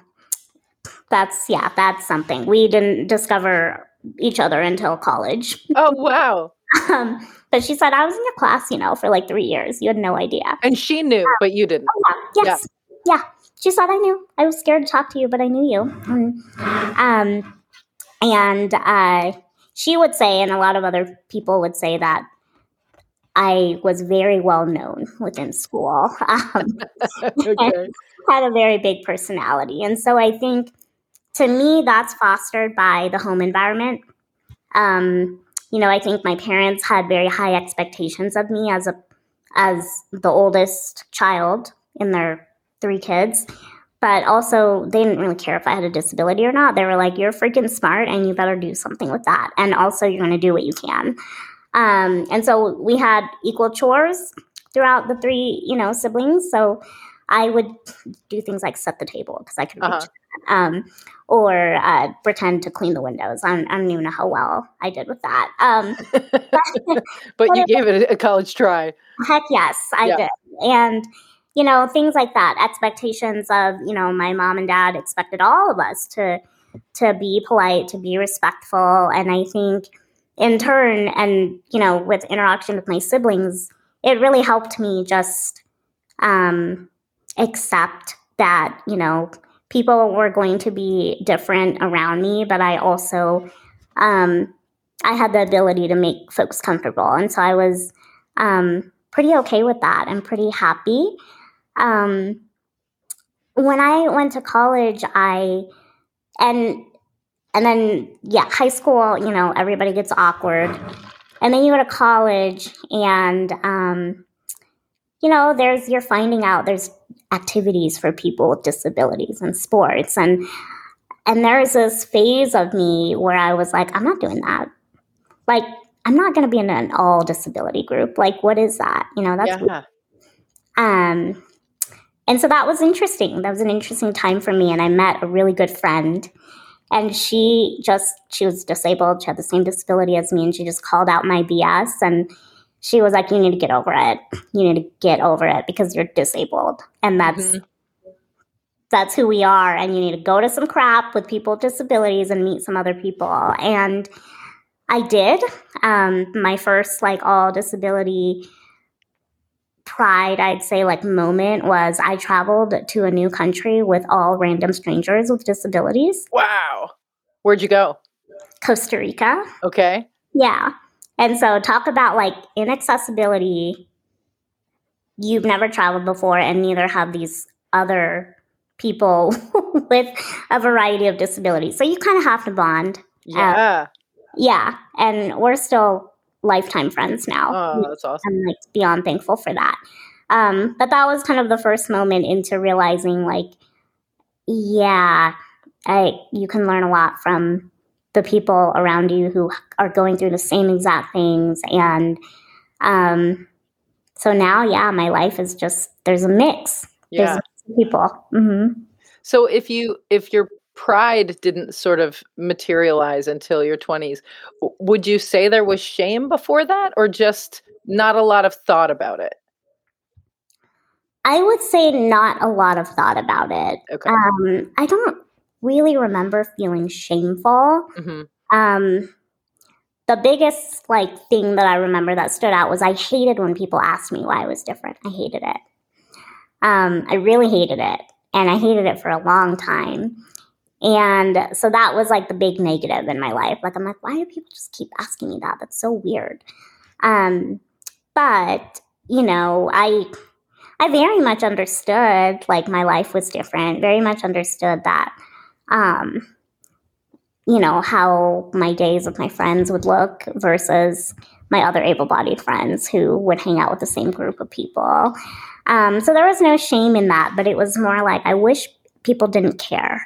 that's yeah, that's something. We didn't discover each other until college. Oh, wow. Um, but she said I was in your class, you know, for like three years. You had no idea. And she knew, but you didn't. Oh, yeah. Yes. Yeah. She said I knew. I was scared to talk to you, but I knew you. And, um, and uh, she would say, and a lot of other people would say that I was very well known within school. Um, okay. had a very big personality. And so I think to me, that's fostered by the home environment. Um, you know, I think my parents had very high expectations of me as a as the oldest child in their three kids. But also, they didn't really care if I had a disability or not. They were like, "You're freaking smart, and you better do something with that." And also, you're going to do what you can. Um, and so we had equal chores throughout the three, you know, siblings. So I would do things like set the table because I could reach Uh-huh. um, or uh, pretend to clean the windows. I don't, I don't even know how well I did with that. Um, but you gave it a college try. heck yes, I Yeah. did. And, you know, things like that, expectations of, you know, my mom and dad expected all of us to to be polite, to be respectful. And I think in turn, and, you know, with interaction with my siblings, it really helped me just um, accept that, you know, people were going to be different around me, but I also um, I had the ability to make folks comfortable. And so I was um, pretty okay with that and pretty happy. Um, when I went to college, I and and then yeah, high school. You know, everybody gets awkward, and then you go to college, and um, you know, there's you're finding out there's activities for people with disabilities and sports, and and there's this phase of me where I was like, I'm not doing that. Like, I'm not going to be in an all disability group. Like, what is that? You know, that's yeah. um, and so that was interesting. That was an interesting time for me. And I met a really good friend. And she just, she was disabled. She had the same disability as me. And she just called out my BS. And she was like, You need to get over it. You need to get over it because you're disabled. And that's, Mhm. that's who we are. And you need to go to some crap with people with disabilities and meet some other people. And I did. Um, my first, like, all disability pride, I'd say, like moment was I traveled to a new country with all random strangers with disabilities, Wow. Where'd you go? Costa Rica. Okay. Yeah. And so, talk about like inaccessibility. You've never traveled before, and neither have these other people with a variety of disabilities. So, you kind of have to bond. Yeah. Yeah. And we're still lifetime friends now. oh, that's awesome. I'm like beyond thankful for that. Um, but that was kind of the first moment into realizing, like, yeah, I you can learn a lot from the people around you who are going through the same exact things, and um, so now, yeah, my life is just there's a mix. Yeah. of people. hmm So if you if your pride didn't sort of materialize until your 20s, would you say there was shame before that or just not a lot of thought about it? I would say not a lot of thought about it. Okay. Um, I don't really remember feeling shameful. hmm Um, the biggest like thing that I remember that stood out was I hated when people asked me why I was different. I hated it. Um, I really hated it, and I hated it for a long time. And so that was like the big negative in my life. Like I'm like, why do people just keep asking me that? That's so weird. Um, but you know, I I very much understood like my life was different. Very much understood that um, you know, how my days with my friends would look versus my other able bodied friends who would hang out with the same group of people. Um, so there was no shame in that, but it was more like I wish people didn't care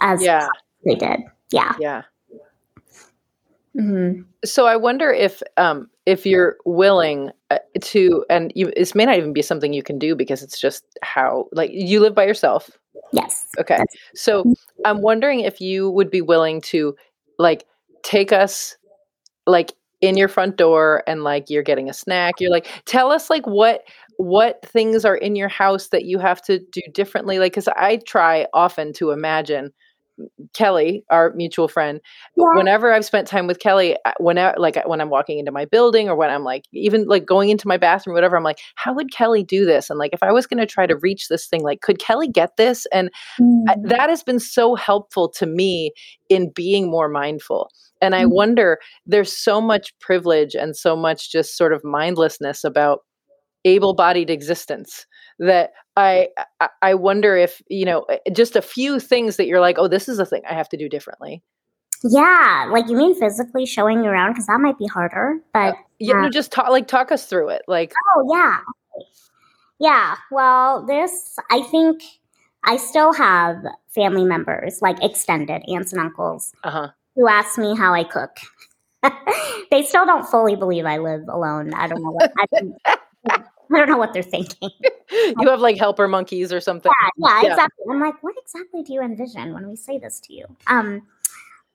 as Yeah. they did. Yeah. Yeah. hmm So I wonder if um if you're willing uh, to and you this may not even be something you can do because it's just how like you live by yourself. Yes. Okay. That's- So I'm wondering if you would be willing to like take us like in your front door and like you're getting a snack. You're like tell us like what what things are in your house that you have to do differently like cuz I try often to imagine Kelly, our mutual friend, Yeah. whenever I've spent time with Kelly, I- whenever like when I'm walking into my building or when I'm like even like going into my bathroom, whatever, I'm like, how would Kelly do this? And like if I was going to try to reach this thing, like could Kelly get this? And I, Mm. that has been so helpful to me in being more mindful. And I Mhm. wonder, there's so much privilege and so much just sort of mindlessness about able-bodied existence that I I- wonder if you know eh, just a few things that you're like, oh, this is a thing I have to do differently. Yeah. Like you mean physically showing around because that might be harder, but Yeah, Uh, no, just talk like talk us through it. Like, Oh, yeah. Yeah. Well, this, I think I still have family members, like extended aunts and uncles, uh huh. who ask me how I cook. they still don't fully believe I live alone. I don't know what I, I don't know what they're thinking. you have like helper monkeys or something. Yeah, Yeah. exactly. I'm like, what exactly do you envision when we say this to you? Um,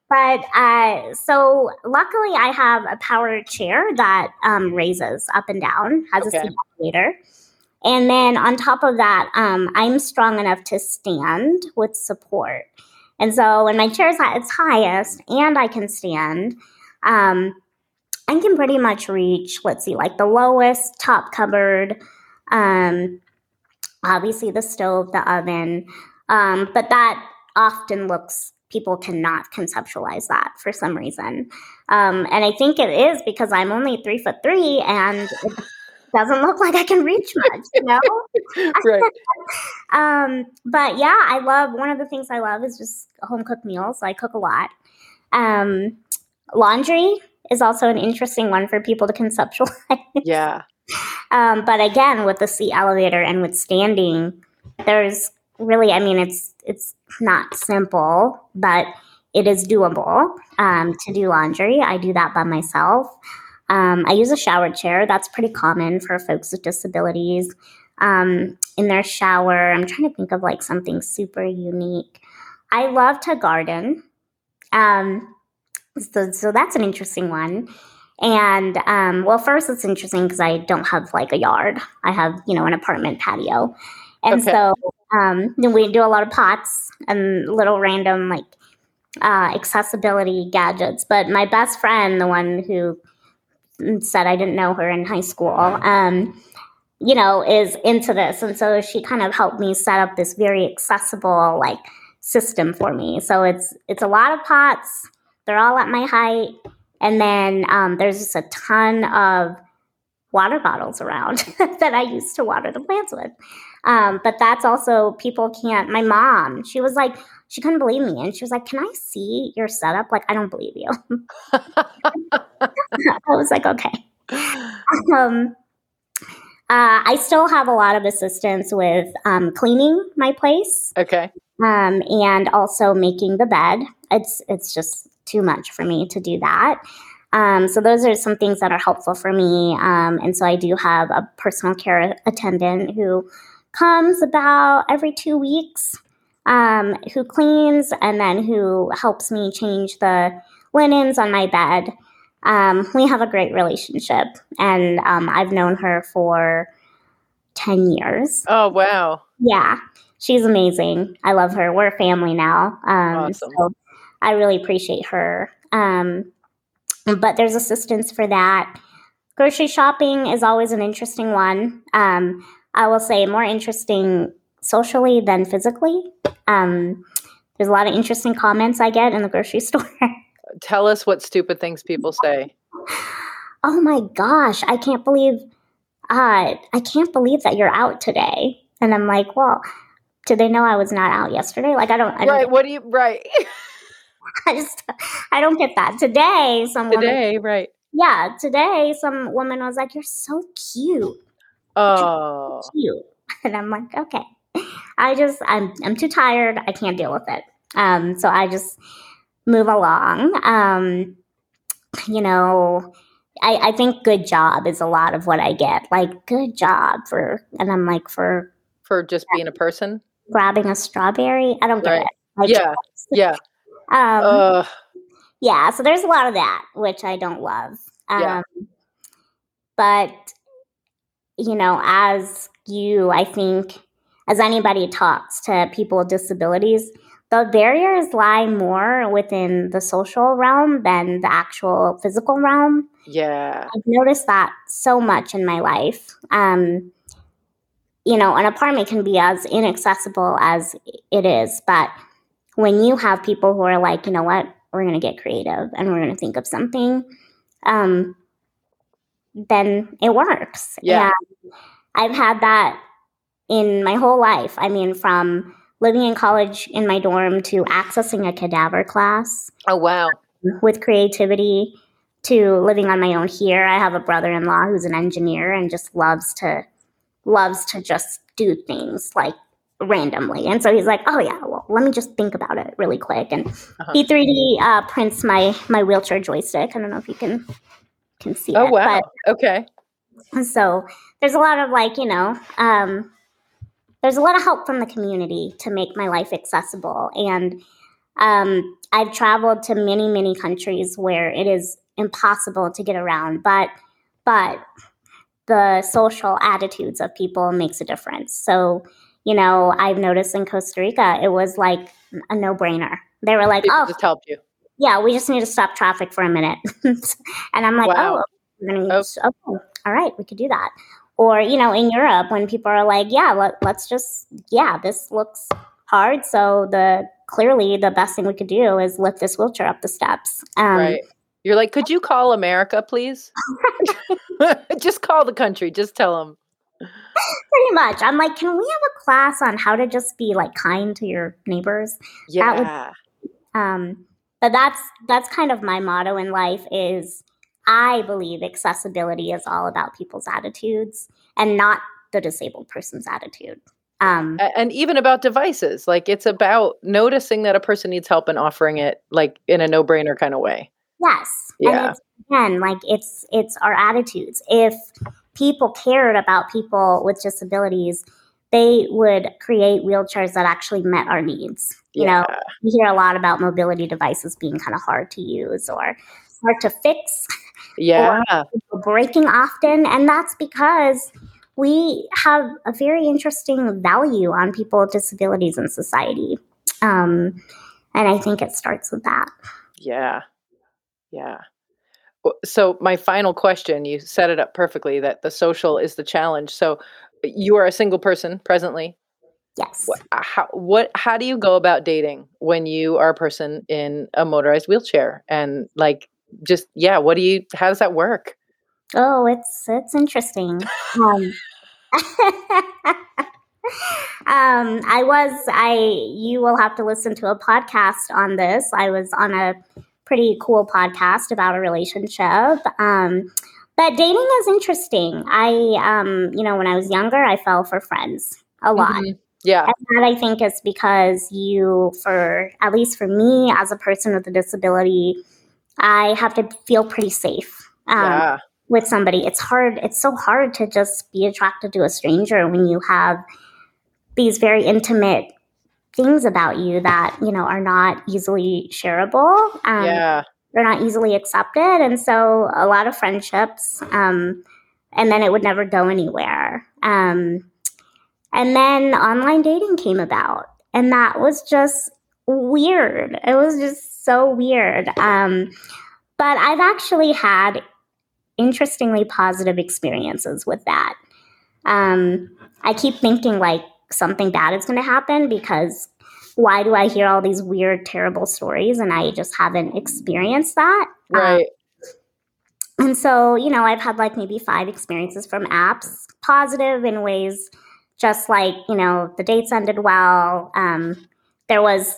but uh, so luckily, I have a power chair that um, raises up and down, has Okay. a seat elevator. And then on top of that, um, I'm strong enough to stand with support. And so when my chair is at its highest and I can stand, um, I can pretty much reach, let's see, like the lowest top cupboard, um, obviously the stove, the oven. Um, but that often looks, people cannot conceptualize that for some reason. Um, and I think it is because I'm only three foot three and it doesn't look like I can reach much, you know? right. Um, but yeah, I love one of the things I love is just home cooked meals. I cook a lot. Um, laundry is also an interesting one for people to conceptualize. Yeah. Um, but again, with the seat elevator and with standing, there's really, I mean, it's it's not simple, but it is doable um, to do laundry. I do that by myself. Um, I use a shower chair. That's pretty common for folks with disabilities. Um, in their shower, I'm trying to think of like something super unique. I love to garden. Um, so, so that's an interesting one. And um, well, first it's interesting because I don't have like a yard. I have you know an apartment patio, and Okay. so um, then we do a lot of pots and little random like uh, accessibility gadgets. But my best friend, the one who said I didn't know her in high school, um, you know, is into this, and so she kind of helped me set up this very accessible like system for me. So it's it's a lot of pots. They're all at my height. And then um, there's just a ton of water bottles around that I used to water the plants with. Um, but that's also, people can't, my mom, she was like, she couldn't believe me. And she was like, Can I see your setup? Like, I don't believe you. I was like, Okay. Um, uh, I still have a lot of assistance with um, cleaning my place okay. um, and also making the bed. It's it's just too much for me to do that. Um, so those are some things that are helpful for me. Um, and so I do have a personal care attendant who comes about every two weeks, um, who cleans and then who helps me change the linens on my bed. Um, we have a great relationship, and um, I've known her for ten years. Oh wow. Yeah, she's amazing. I love her. We're a family now. Um, Awesome. So I really appreciate her. Um, but there's assistance for that. Grocery shopping is always an interesting one. Um, I will say more interesting socially than physically. Um, there's a lot of interesting comments I get in the grocery store. Tell us what stupid things people say. oh my gosh, I can't believe, uh, I can't believe that you're out today. And I'm like, well, did they know I was not out yesterday? Like I don't. I don't right. What do you? Right. I just I don't get that. Today, some woman, Today. Right. yeah, today some woman was like, "You're so cute, Oh. cute," and I'm like, "Okay." I just I'm I'm too tired. I can't deal with it. Um, so I just move along. Um, you know, I I think good job is a lot of what I get. Like good job for, and I'm like for For just being a person. grabbing a strawberry. I don't get Right. it. Like, Yeah. Yeah. Um, Uh, yeah so there's a lot of that which i don't love um Yeah. but you know as you i think as anybody talks to people with disabilities the barriers lie more within the social realm than the actual physical realm yeah. I've noticed that so much in my life. Um, you know, an apartment can be as inaccessible as it is, but when you have people who are like, you know what, we're going to get creative and we're going to think of something, um, then it works. Yeah. And I've had that in my whole life. I mean, from living in college in my dorm to accessing a cadaver class Oh wow. with creativity to living on my own here. I have a brother-in-law who's an engineer and just loves to loves to just do things like randomly. And so he's like, "Oh yeah, let me just think about it really quick." And Uh-huh. he 3D uh, prints my my wheelchair joystick. I don't know if you can can see Oh it, wow. Okay. so there's a lot of like you know. Um, there's a lot of help from the community to make my life accessible and um, i've traveled to many many countries where it is impossible to get around but but the social attitudes of people makes a difference so you know i've noticed in costa rica it was like a no-brainer they were like People oh just helped you. yeah we just need to stop traffic for a minute and i'm like Wow. oh we're gonna Oh. okay all right we could do that or you know in europe when people are like yeah let, let's just yeah this looks hard so the clearly the best thing we could do is lift this wheelchair up the steps um, right. You're like, could you call America, please? just call the country. Just tell them. Pretty much i'm like can we have a class on how to just be like kind to your neighbors Yeah. That would- um, but that's that's kind of my motto in life is i believe accessibility is all about people's attitudes and not the disabled person's attitude um, and even about devices. Like it's about noticing that a person needs help and offering it like in a no-brainer kind of way. yes Yeah. and it's again like it's it's our attitudes if people cared about people with disabilities they would create wheelchairs that actually met our needs you know we hear a lot about mobility devices being kind of hard to use or hard to fix Yeah. breaking often, and that's because we have a very interesting value on people with disabilities in society. Um, and I think it starts with that. Yeah. Yeah. So my final question, you set it up perfectly that the social is the challenge. So you are a single person presently. Yes. What how what how do you go about dating when you are a person in a motorized wheelchair and like just yeah, what do you how does that work? Oh, it's it's interesting. Um, um, I was I. You will have to listen to a podcast on this. I was on a pretty cool podcast about a relationship. Um, but dating is interesting. I, um, you know, when I was younger, I fell for friends a lot. Mhm. Yeah. And that I think is because you, for at least for me as a person with a disability, I have to feel pretty safe um, yeah. with somebody. It's hard. It's so hard to just be attracted to a stranger when you have these very intimate things about you that you know are not easily shareable. Um, yeah. they're not easily accepted, and so a lot of friendships, um, and then it would never go anywhere. Um, and then online dating came about, and that was just weird. It was just so weird. Um, but I've actually had interestingly positive experiences with that. Um, I keep thinking like something bad is going to happen because why do I hear all these weird, terrible stories and I just haven't experienced that? Um, Right. and so, you know, I've had like maybe five experiences from apps, positive in ways just like you know the dates ended well um, there was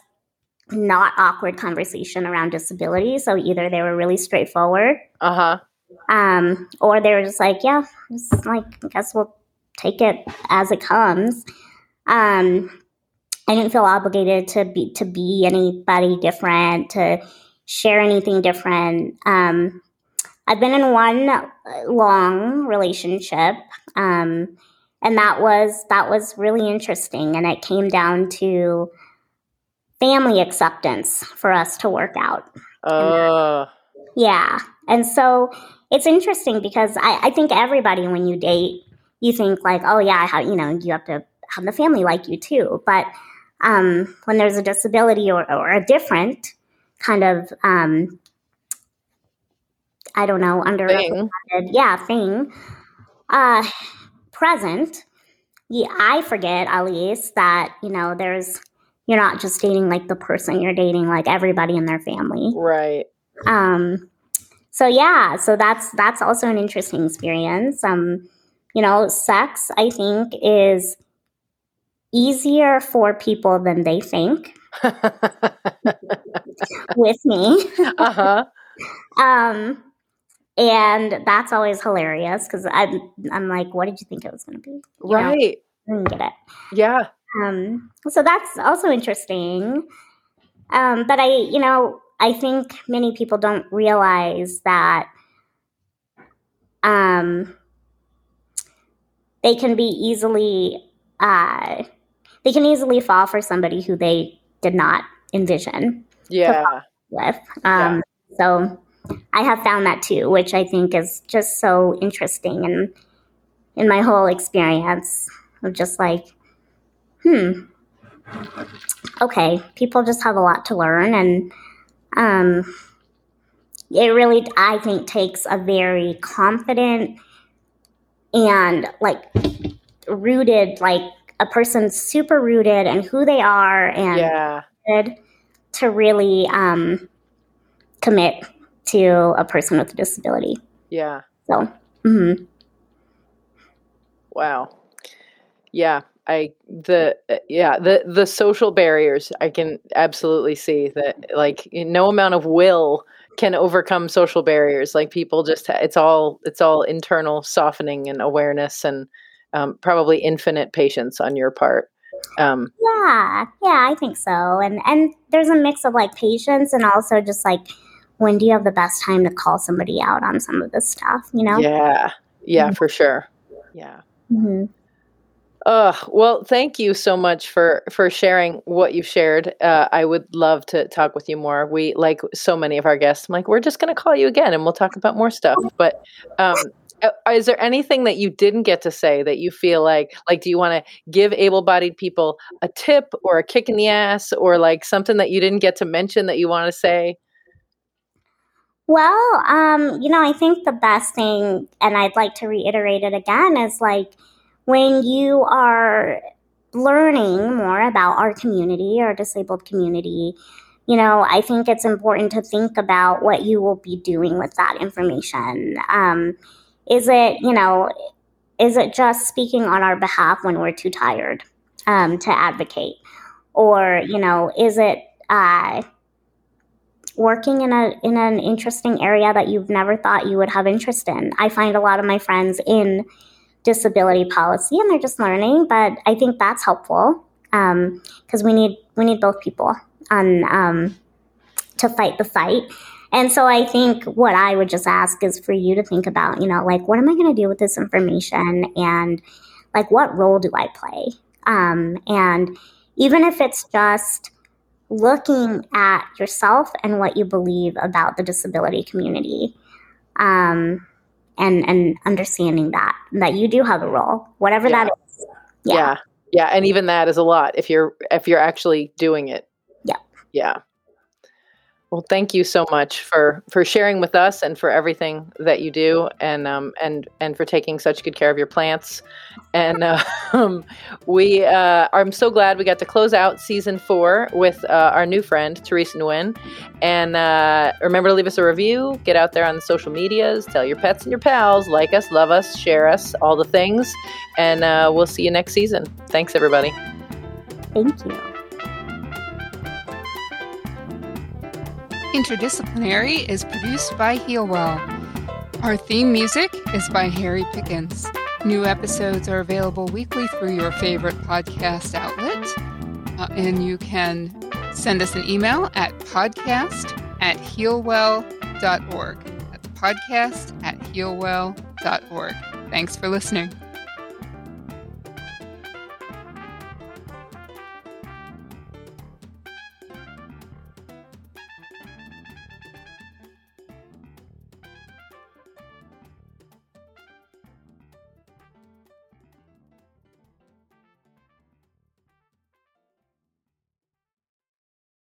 not awkward conversation around disability so either they were really straightforward Uh-huh. um, or they were just like yeah it's like i guess we'll take it as it comes um, i didn't feel obligated to be to be anybody different to share anything different. Um, i've been in one long relationship um, and that was that was really interesting and it came down to family acceptance for us to work out. Uh, yeah and so it's interesting because I, I think everybody when you date you think like oh yeah how you know you have to have the family like you too but um, when there's a disability or, or a different kind of um, i don't know under thing. yeah thing uh present yeah i forget at least that you know there's you're not just dating like the person you're dating like everybody in their family Right. um so yeah so that's that's also an interesting experience um you know sex i think is easier for people than they think with me uh-huh. um and that's always hilarious because i'm i'm like what did you think it was going to be You know, Right. I didn't get it Yeah. um, so that's also interesting. Um, but I, you know, I think many people don't realize that um, they can be easily, uh, they can easily fall for somebody who they did not envision Yeah. with. Um, So I have found that too, which I think is just so interesting and in my whole experience of just like, hmm, okay, people just have a lot to learn. And um, it really, I think, takes a very confident and like rooted, like a person super rooted in who they are and Yeah. to really um, commit to a person with a disability. Yeah. So, Mm-hmm. Wow. Yeah. I the yeah the the social barriers I can absolutely see that like no amount of will can overcome social barriers like people just it's all it's all internal softening and awareness and um, probably infinite patience on your part um, yeah, yeah, I think so. And and there's a mix of like patience and also just like when do you have the best time to call somebody out on some of this stuff, you know? yeah yeah Mhm. for sure yeah hmm Uh, well, thank you so much for for sharing what you've shared. Uh, I would love to talk with you more. We like so many of our guests. I'm like, we're just going to call you again, and we'll talk about more stuff. But um, uh, is there anything that you didn't get to say that you feel like like? Do you want to give able-bodied people a tip or a kick in the ass, or like something that you didn't get to mention that you want to say? Well, um, you know, I think the best thing, and I'd like to reiterate it again, is like when you are learning more about our community, our disabled community, you know, I think it's important to think about what you will be doing with that information. Um, is it, you know, is it just speaking on our behalf when we're too tired um, to advocate? Or, you know, is it, uh, working in a in an interesting area that you've never thought you would have interest in. I find a lot of my friends in disability policy and they're just learning, but I think that's helpful because we need we need both people on um, to fight the fight. And so I think what I would just ask is for you to think about, you know, like what am I going to do with this information and like what role do I play? Um, and even if it's just looking at yourself and what you believe about the disability community um, and and understanding that that you do have a role whatever Yeah. that is yeah. Yeah. And even that is a lot if you're if you're actually doing it. Yeah. yeah Well, thank you so much for for sharing with us and for everything that you do, and um, and and for taking such good care of your plants. And um, we, uh, I'm so glad we got to close out season four with uh, our new friend Teresa Nguyen. And uh, remember to leave us a review. Get out there on the social medias. Tell your pets and your pals. Like us, love us, share us, all the things. And uh, we'll see you next season. Thanks, everybody. Thank you. Interdisciplinary is produced by Healwell. Our theme music is by Harry Pickens. New episodes are available weekly through your favorite podcast outlet. Uh, and you can send us an email at podcast at healwell.org. That's podcast at healwell.org. Thanks for listening.